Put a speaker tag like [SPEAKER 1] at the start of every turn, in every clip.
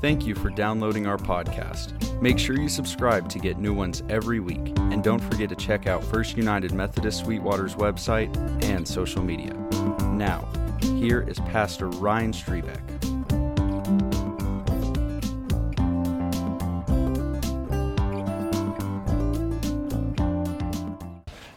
[SPEAKER 1] Thank you for downloading our podcast. Make sure you subscribe to get new ones every week. And don't forget to check out First United Methodist Sweetwater's website and social media. Now, here is Pastor Ryan Strebeck.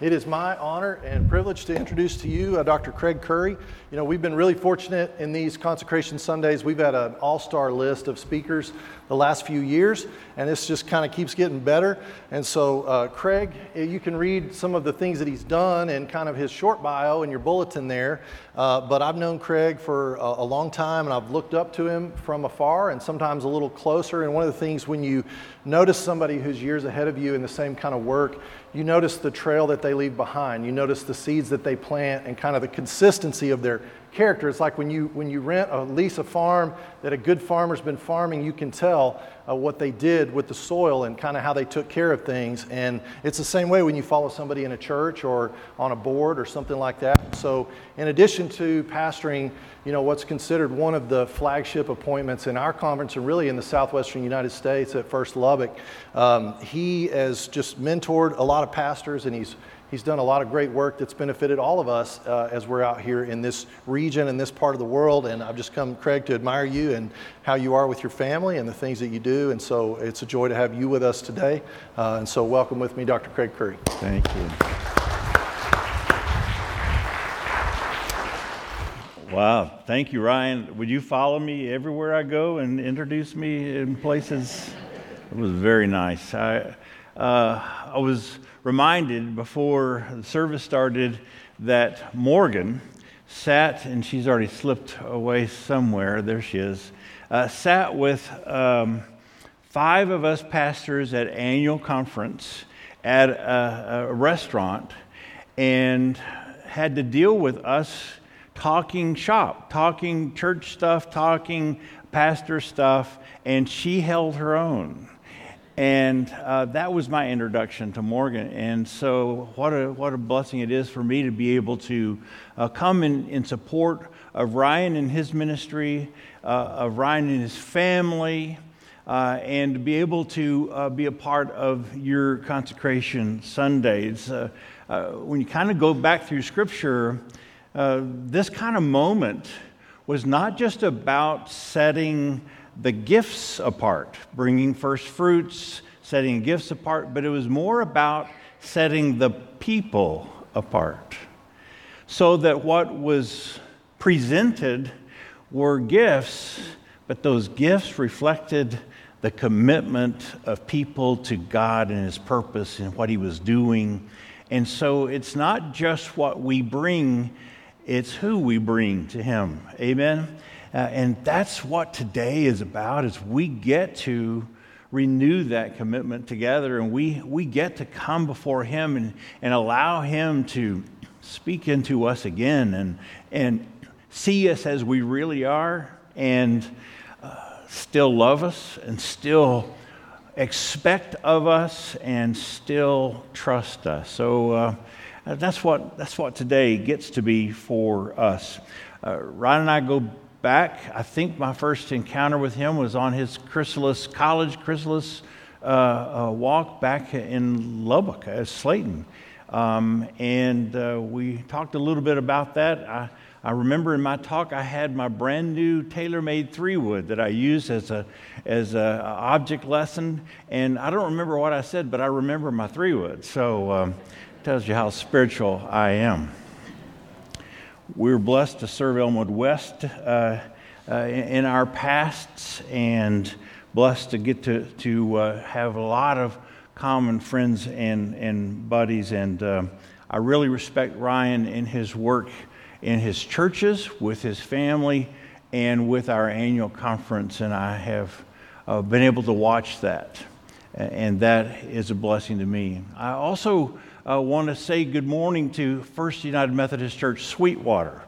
[SPEAKER 2] It is my honor and privilege to introduce to you uh, Dr. Craig Curry. You know, we've been really fortunate in these consecration Sundays. We've had an all star list of speakers the last few years, and this just kind of keeps getting better. And so, uh, Craig, you can read some of the things that he's done and kind of his short bio in your bulletin there. Uh, but I've known Craig for a, a long time, and I've looked up to him from afar and sometimes a little closer. And one of the things when you notice somebody who's years ahead of you in the same kind of work, you notice the trail that they leave behind. You notice the seeds that they plant and kind of the consistency of their character. It's like when you, when you rent or lease a farm that a good farmer's been farming, you can tell uh, what they did with the soil and kind of how they took care of things. And it's the same way when you follow somebody in a church or on a board or something like that. So, in addition to pastoring, you know, what's considered one of the flagship appointments in our conference and really in the southwestern United States at First Lubbock, um, he has just mentored a lot of pastors and he's He's done a lot of great work that's benefited all of us uh, as we're out here in this region and this part of the world. And I've just come, Craig, to admire you and how you are with your family and the things that you do. And so it's a joy to have you with us today. Uh, and so welcome with me, Dr. Craig Curry.
[SPEAKER 3] Thank you. Wow, thank you, Ryan. Would you follow me everywhere I go and introduce me in places? It was very nice. I, uh, I was reminded before the service started that Morgan sat, and she's already slipped away somewhere. There she is. Uh, sat with um, five of us pastors at annual conference at a, a restaurant and had to deal with us talking shop, talking church stuff, talking pastor stuff, and she held her own. And uh, that was my introduction to Morgan. And so, what a, what a blessing it is for me to be able to uh, come in, in support of Ryan and his ministry, uh, of Ryan and his family, uh, and to be able to uh, be a part of your consecration Sundays. Uh, when you kind of go back through Scripture, this kind of moment was not just about setting the gifts apart, bringing first fruits, setting gifts apart, but it was more about setting the people apart. So that what was presented were gifts, but those gifts reflected the commitment of people to God and His purpose and what He was doing. And so it's not just what we bring, it's who we bring to Him. Amen? Uh, and that's what today is about is we get to renew that commitment together and we, we get to come before him and, and allow him to speak into us again and, and see us as we really are and uh, still love us and still expect of us and still trust us. So uh, that's, what, that's what today gets to be for us. Uh, Ryan and I go back. I think my first encounter with him was on his chrysalis, college chrysalis uh, uh, walk back in Lubbock at Slaton. Um, and uh, we talked a little bit about that. I, I remember in my talk I had my brand new TaylorMade three wood that I used as a as a object lesson, and I don't remember what I said, but I remember my three wood. So um, tells you how spiritual I am. We were blessed to serve Elmwood West uh, uh, in our pasts and blessed to get to, to uh, have a lot of common friends and, and buddies. And uh, I really respect Ryan in his work in his churches, with his family, and with our annual conference. And I have uh, been able to watch that. And that is a blessing to me. I also uh, want to say good morning to First United Methodist Church Sweetwater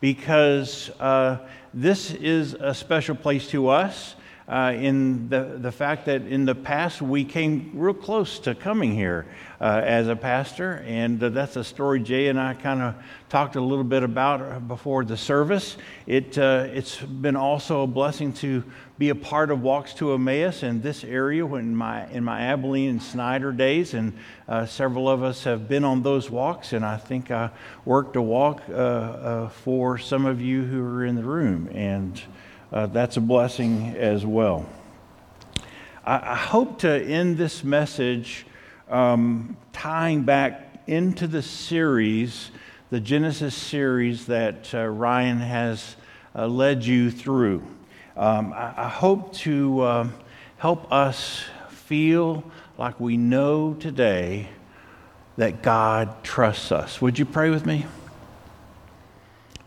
[SPEAKER 3] because uh, this is a special place to us. Uh, in the, the fact that in the past we came real close to coming here uh, as a pastor. And uh, that's a story Jay and I kind of talked a little bit about before the service. It, uh, it's been also a blessing to be a part of Walks to Emmaus in this area when my, in my Abilene and Snyder days. And uh, several of us have been on those walks. And I think I worked a walk uh, for some of you who are in the room. And uh, that's a blessing as well. I, I hope to end this message um, tying back into the series, the Genesis series that uh, Ryan has uh, led you through. Um, I, I, hope to um, help us feel like we know today that God trusts us. Would you pray with me?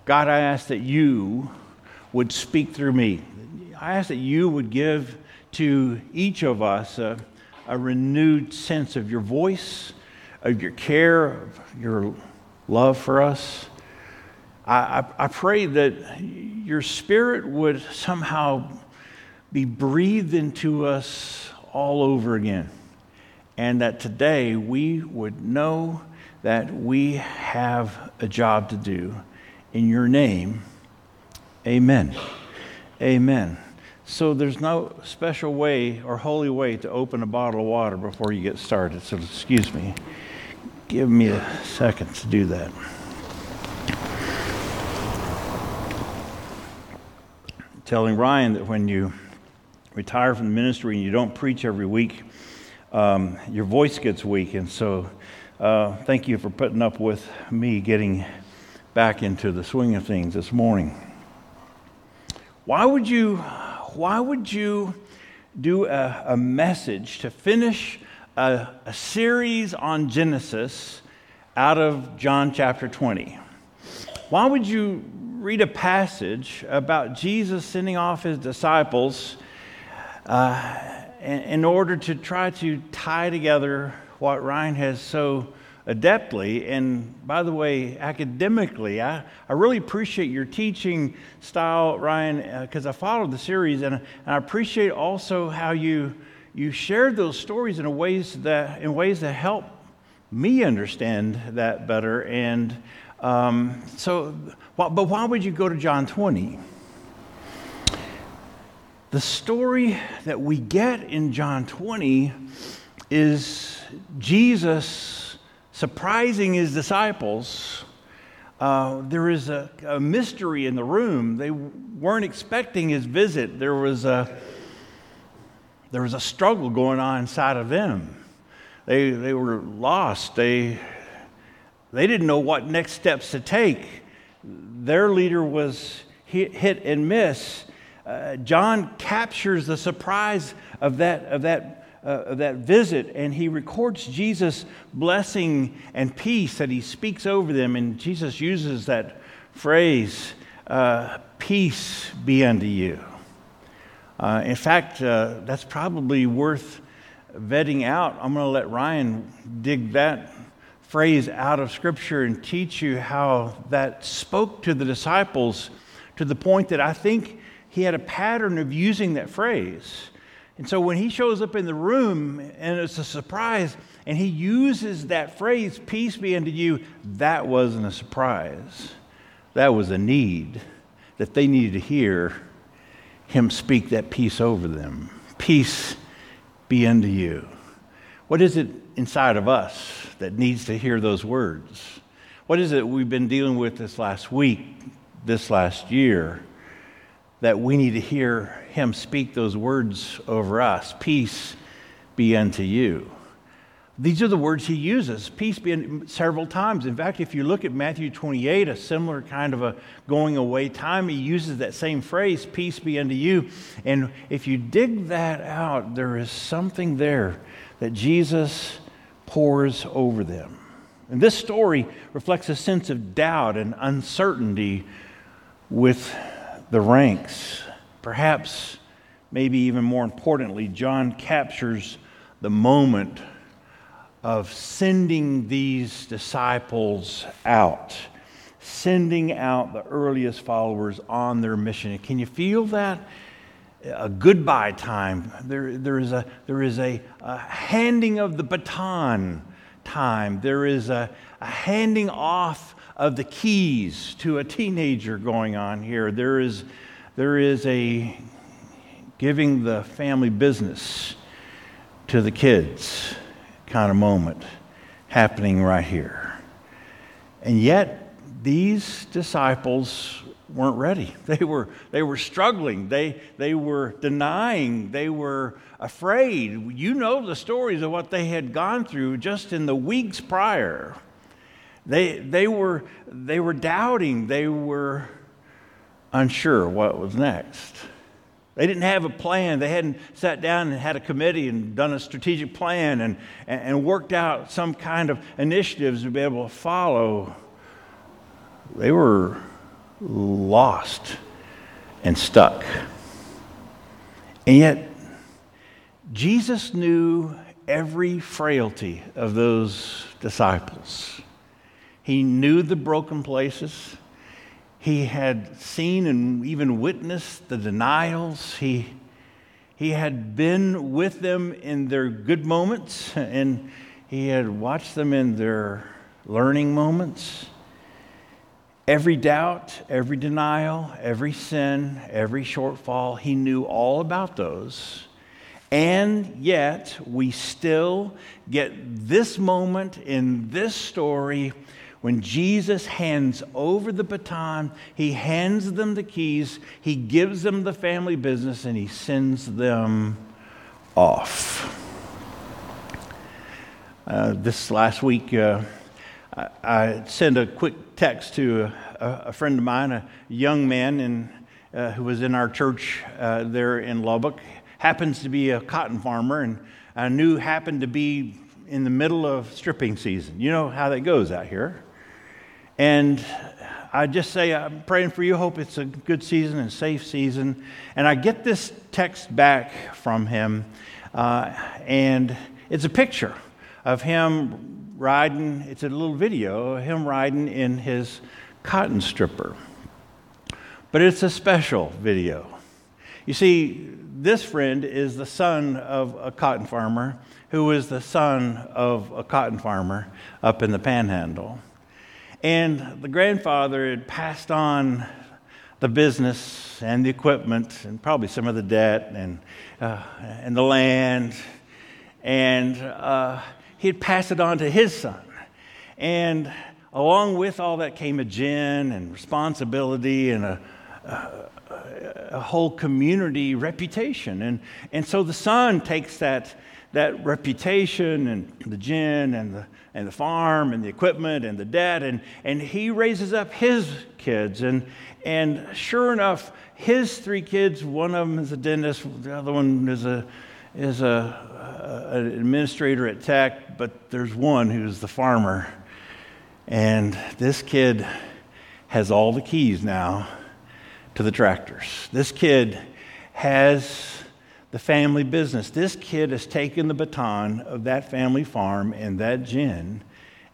[SPEAKER 3] God, I ask that you would speak through me. I ask that you would give to each of us a, a renewed sense of your voice, of your care, of your love for us. I, I, I pray that your spirit would somehow be breathed into us all over again. And that today we would know that we have a job to do in your name. Amen. Amen. So there's no special way or holy way to open a bottle of water before you get started. So excuse me. Give me a second to do that. Telling Ryan that when you retire from the ministry and you don't preach every week, um, your voice gets weak. And so uh, thank you for putting up with me getting back into the swing of things this morning. Why would you, why would you do a, a message to finish a, a series on Genesis out of John chapter 20? Why would you read a passage about Jesus sending off his disciples uh, in, in order to try to tie together what Ryan has so adeptly. And by the way, academically, I, I really appreciate your teaching style, Ryan, because uh, I followed the series, and, and I appreciate also how you you shared those stories in ways that in ways that help me understand that better. And um, so, but why would you go to John 20? The story that we get in John 20 is Jesus surprising his disciples. Uh, there is a, a, mystery in the room. They weren't expecting his visit. There was a, there was a struggle going on inside of them. They, they were lost. They, they didn't know what next steps to take. Their leader was hit, hit and miss. Uh, John captures the surprise of that, of that uh, that visit, and he records Jesus' blessing and peace that he speaks over them. And Jesus uses that phrase, uh, peace be unto you. Uh, in fact, uh, that's probably worth vetting out. I'm going to let Ryan dig that phrase out of Scripture and teach you how that spoke to the disciples to the point that I think he had a pattern of using that phrase. And so when he shows up in the room and it's a surprise, and he uses that phrase, peace be unto you, that wasn't a surprise. That was a need that they needed to hear him speak that peace over them. Peace be unto you. What is it inside of us that needs to hear those words? What is it we've been dealing with this last week, this last year, that we need to hear him speak those words over us Peace be unto you. These are the words he uses, peace be several times. In fact, if you look at Matthew 28, a similar kind of a going away time, he uses that same phrase, peace be unto you. And if you dig that out, there is something there that Jesus pours over them. And this story reflects a sense of doubt and uncertainty with the ranks Perhaps, maybe even more importantly, John captures the moment of sending these disciples out, sending out the earliest followers on their mission. Can you feel that? a goodbye time. There, there is, a, there is a, a handing of the baton time. There is a, a handing off of the keys to a teenager going on here. There is, there is a giving the family business to the kids kind of moment happening right here. And yet, these disciples weren't ready. They were, they were struggling. They, they were denying. They were afraid. You know the stories of what they had gone through just in the weeks prior. They, they, were, they were doubting. They were unsure what was next. They didn't have a plan. They hadn't sat down and had a committee and done a strategic plan and, and worked out some kind of initiatives to be able to follow. They were lost and stuck. And yet, Jesus knew every frailty of those disciples. He knew the broken places. He had seen and even witnessed the denials. He, he had been with them in their good moments, and he had watched them in their learning moments. Every doubt, every denial, every sin, every shortfall, he knew all about those. And yet, we still get this moment in this story when Jesus hands over the baton, he hands them the keys, he gives them the family business, and he sends them off. Uh, this last week, uh, I, I sent a quick text to a, a, friend of mine, a young man in, uh, who was in our church uh, there in Lubbock, happens to be a cotton farmer, and I knew happened to be in the middle of stripping season. You know how that goes out here. And I just say, I'm praying for you. Hope it's a good season and safe season. And I get this text back from him, uh, and it's a picture of him riding. It's a little video of him riding in his cotton stripper. But it's a special video. You see, this friend is the son of a cotton farmer who is the son of a cotton farmer up in the panhandle. And the grandfather had passed on the business and the equipment and probably some of the debt and, uh, and the land. And uh, he had passed it on to his son. And along with all that came a gin and responsibility and a, a, a whole community reputation. And, and so the son takes that, that reputation and the gin and the and the farm and the equipment and the debt. And, and he raises up his kids. And, and sure enough, his three kids, one of them is a dentist, the other one is, a, is a, a an administrator at tech, but there's one who's the farmer. And this kid has all the keys now to the tractors. This kid has the family business. This kid has taken the baton of that family farm and that gin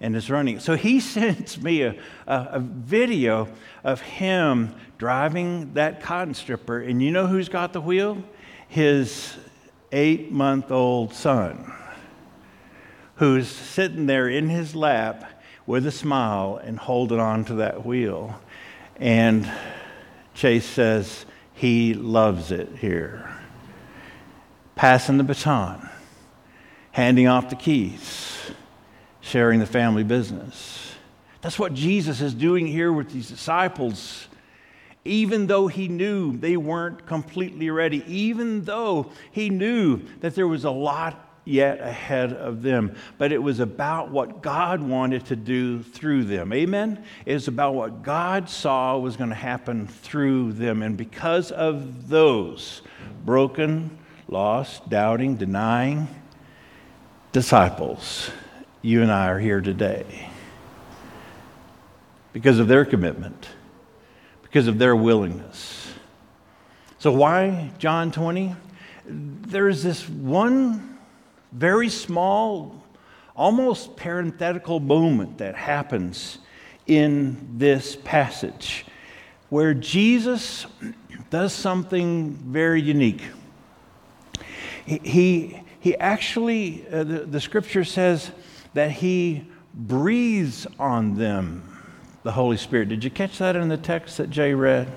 [SPEAKER 3] and is running. So he sends me a, a, a, video of him driving that cotton stripper, and you know who's got the wheel? His eight month old son, who's sitting there in his lap with a smile and holding on to that wheel. And Chase says he loves it here passing the baton, handing off the keys, sharing the family business. That's what Jesus is doing here with these disciples. Even though he knew they weren't completely ready, even though he knew that there was a lot yet ahead of them. But it was about what God wanted to do through them. Amen? It was about what God saw was going to happen through them. And because of those broken, lost, doubting, denying disciples, you and I are here today because of their commitment, because of their willingness. So, why John 20? There's this one very small, almost parenthetical moment that happens in this passage where Jesus does something very unique. He, he, actually, uh, the, the scripture says that he breathes on them the Holy Spirit. Did you catch that in the text that Jay read?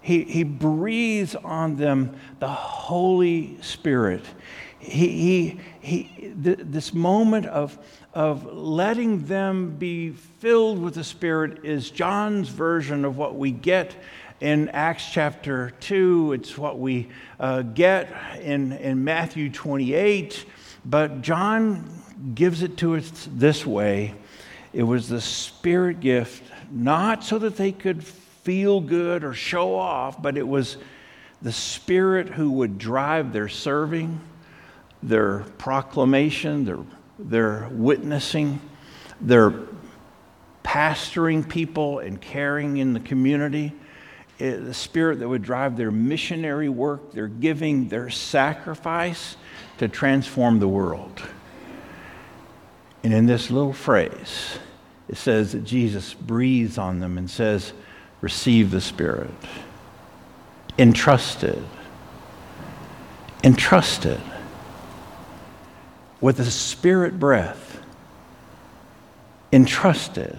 [SPEAKER 3] He, he breathes on them the Holy Spirit. He, he, he, th- this moment of, of letting them be filled with the Spirit is John's version of what we get in Acts chapter 2. It's what we uh, get in, in Matthew 28. But John gives it to us this way it was the Spirit gift, not so that they could feel good or show off, but it was the Spirit who would drive their serving, their proclamation, their, their witnessing, their pastoring people and caring in the community. The Spirit that would drive their missionary work, their giving, their sacrifice to transform the world. And in this little phrase, it says that Jesus breathes on them and says, Receive the Spirit. Entrusted. Entrusted with a Spirit breath. Entrusted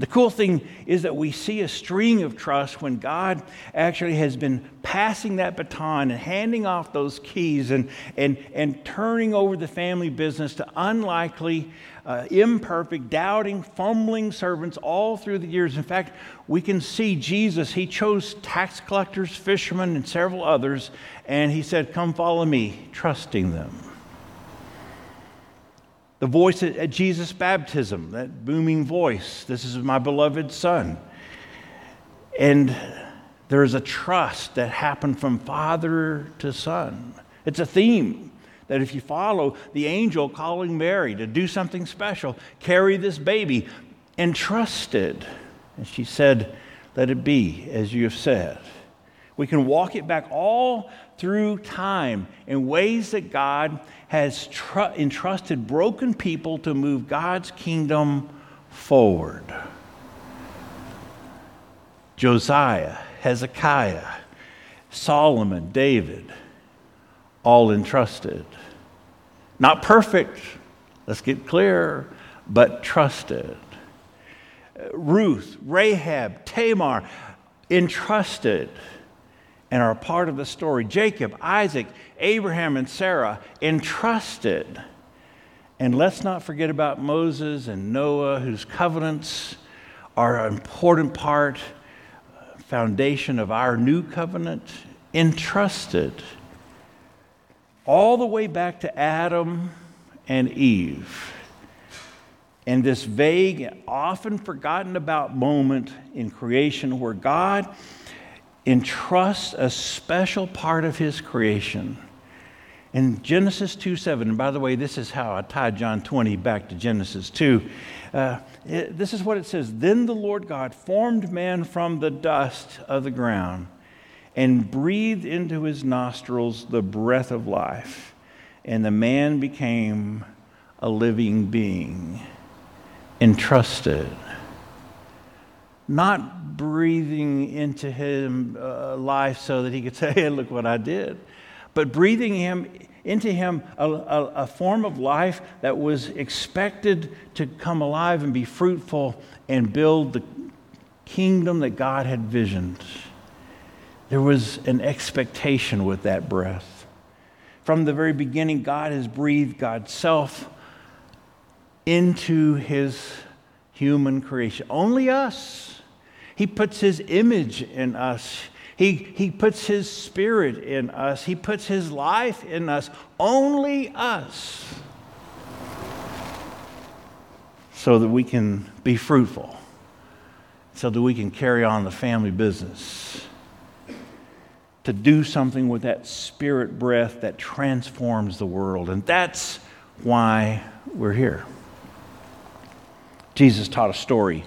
[SPEAKER 3] the cool thing is that we see a string of trust when God actually has been passing that baton and handing off those keys and, and, and turning over the family business to unlikely, uh, imperfect, doubting, fumbling servants all through the years. In fact, we can see Jesus, he chose tax collectors, fishermen, and several others, and he said, Come follow me, trusting them the voice at Jesus' baptism, that booming voice, this is my beloved son. And there's a trust that happened from father to son. It's a theme that if you follow the angel calling Mary to do something special, carry this baby, entrusted. And she said, Let it be as you have said. We can walk it back all through time in ways that God has tr- entrusted broken people to move God's kingdom forward. Josiah, Hezekiah, Solomon, David, all entrusted. Not perfect, let's get clear, but trusted. Ruth, Rahab, Tamar, entrusted and are a part of the story. Jacob, Isaac, Abraham, and Sarah entrusted. And let's not forget about Moses and Noah, whose covenants are an important part, foundation of our new covenant, entrusted. All the way back to Adam and Eve. And this vague, often forgotten about moment in creation where God entrusts a special part of his creation. In Genesis 2 7, and by the way, this is how I tied John 20 back to Genesis 2. Uh, it, this is what it says Then the Lord God formed man from the dust of the ground and breathed into his nostrils the breath of life, and the man became a living being, entrusted not breathing into him uh, life so that he could say, hey, look what I did, but breathing him into him a, a, a, form of life that was expected to come alive and be fruitful and build the kingdom that God had visioned. There was an expectation with that breath. From the very beginning, God has breathed God's self into his human creation. Only us he puts His image in us. He, he puts His spirit in us. He puts His life in us. Only us. So that we can be fruitful, so that we can carry on the family business, to do something with that spirit breath that transforms the world. And that's why we're here. Jesus taught a story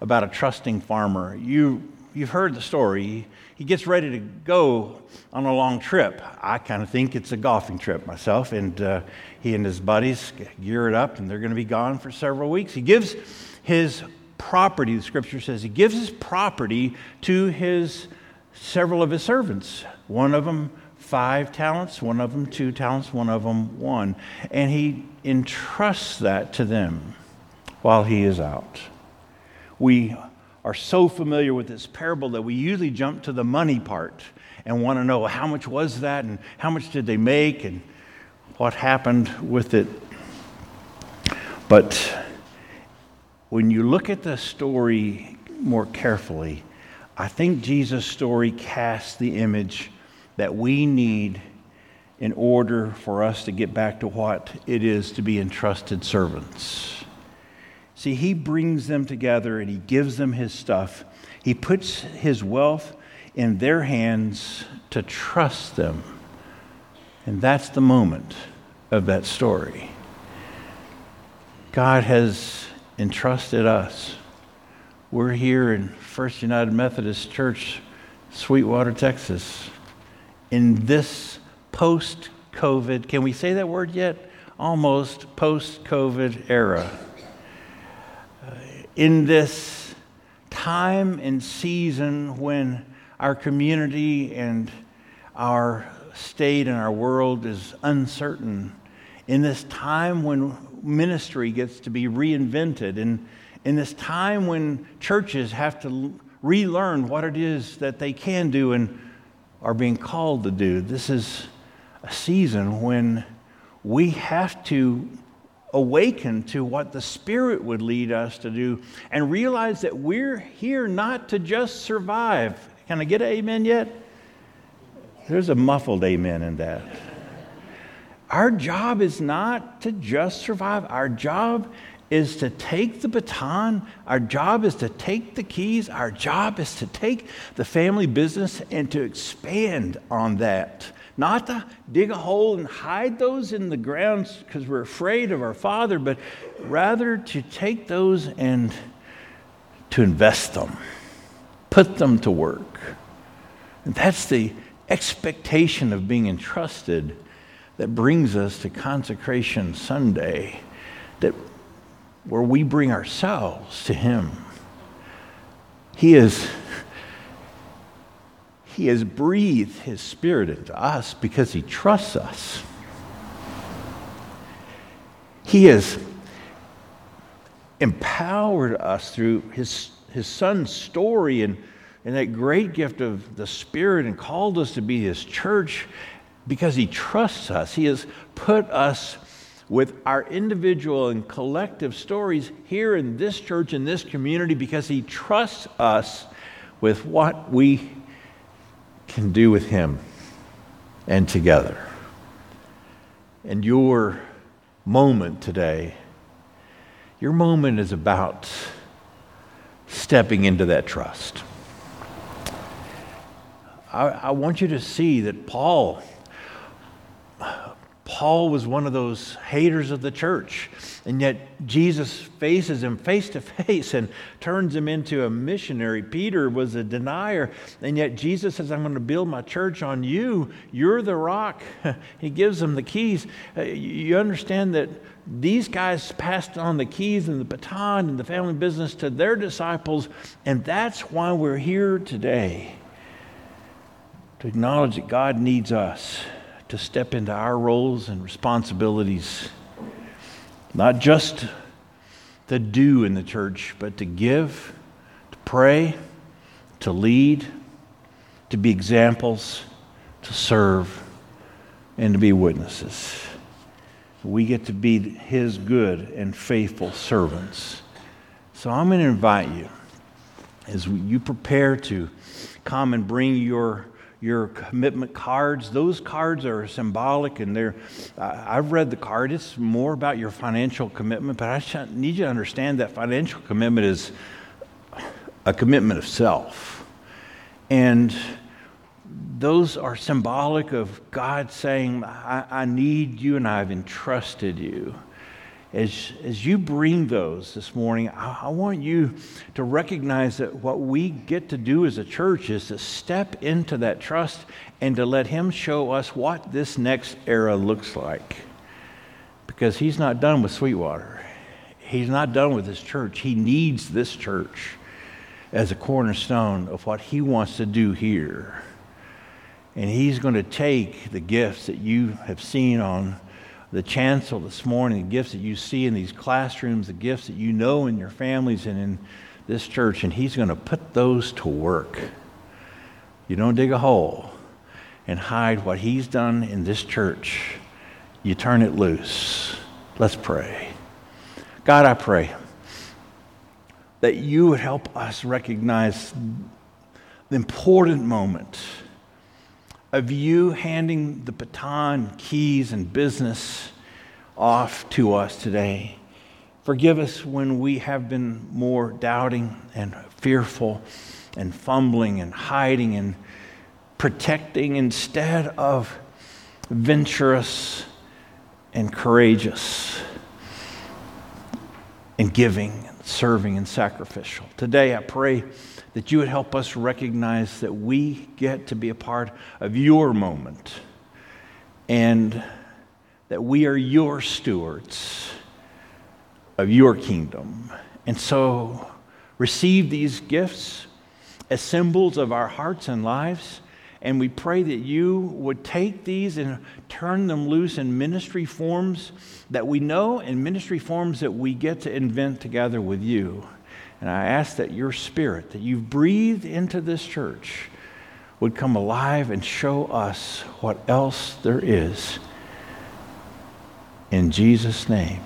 [SPEAKER 3] about a trusting farmer. You, you've heard the story. He gets ready to go on a long trip. I kind of think it's a golfing trip myself, and uh, he and his buddies gear it up, and they're going to be gone for several weeks. He gives his property, the scripture says. He gives his property to his several of his servants. One of them five talents, one of them two talents, one of them one. And he entrusts that to them while he is out. We are so familiar with this parable that we usually jump to the money part and want to know how much was that and how much did they make and what happened with it. But when you look at the story more carefully, I think Jesus' story casts the image that we need in order for us to get back to what it is to be entrusted servants. See, he brings them together and he gives them his stuff. He puts his wealth in their hands to trust them. And that's the moment of that story. God has entrusted us. We're here in First United Methodist Church, Sweetwater, Texas, in this post COVID, can we say that word yet? Almost post COVID era in this time and season when our community and our state and our world is uncertain, in this time when ministry gets to be reinvented, and in this time when churches have to relearn what it is that they can do and are being called to do, this is a season when we have to awaken to what the Spirit would lead us to do and realize that we're here not to just survive. Can I get an amen yet? There's a muffled amen in that. Our job is not to just survive, our job is to take the baton. Our job is to take the keys. Our job is to take the family business and to expand on that not to dig a hole and hide those in the ground because we're afraid of our Father, but rather to take those and to invest them, put them to work. And that's the expectation of being entrusted that brings us to Consecration Sunday, that where we bring ourselves to Him. He is he has breathed His Spirit into us because He trusts us. He has empowered us through His, his Son's story and, and that great gift of the Spirit and called us to be His church because He trusts us. He has put us with our individual and collective stories here in this church, in this community, because He trusts us with what we can do with Him and together. And your moment today, your moment is about stepping into that trust. I, I want you to see that Paul Paul was one of those haters of the church. And yet Jesus faces him face to face and turns him into a missionary. Peter was a denier. And yet Jesus says, I'm going to build my church on you. You're the rock. he gives them the keys. Uh, you understand that these guys passed on the keys and the baton and the family business to their disciples. And that's why we're here today to acknowledge that God needs us to step into our roles and responsibilities, not just to do in the church, but to give, to pray, to lead, to be examples, to serve, and to be witnesses. We get to be His good and faithful servants. So I'm going to invite you as you prepare to come and bring your your commitment cards. Those cards are symbolic and they're, I've read the card. It's more about your financial commitment, but I need you to understand that financial commitment is a commitment of self. And those are symbolic of God saying, I, I need you and I've entrusted you as, as you bring those this morning, I, I, want you to recognize that what we get to do as a church is to step into that trust and to let Him show us what this next era looks like. Because He's not done with Sweetwater, He's not done with this church. He needs this church as a cornerstone of what He wants to do here. And He's going to take the gifts that you have seen on the chancel this morning, the gifts that you see in these classrooms, the gifts that you know in your families and in this church, and He's going to put those to work. You don't dig a hole and hide what He's done in this church, you turn it loose. Let's pray. God, I pray that you would help us recognize the important moment of you handing the baton, keys, and business off to us today. Forgive us when we have been more doubting and fearful and fumbling and hiding and protecting instead of venturous and courageous and giving and serving and sacrificial. Today, I pray that you would help us recognize that we get to be a part of your moment and that we are your stewards of your kingdom. And so receive these gifts as symbols of our hearts and lives. And we pray that you would take these and turn them loose in ministry forms that we know and ministry forms that we get to invent together with you. And I ask that your spirit that you've breathed into this church would come alive and show us what else there is. In Jesus' name.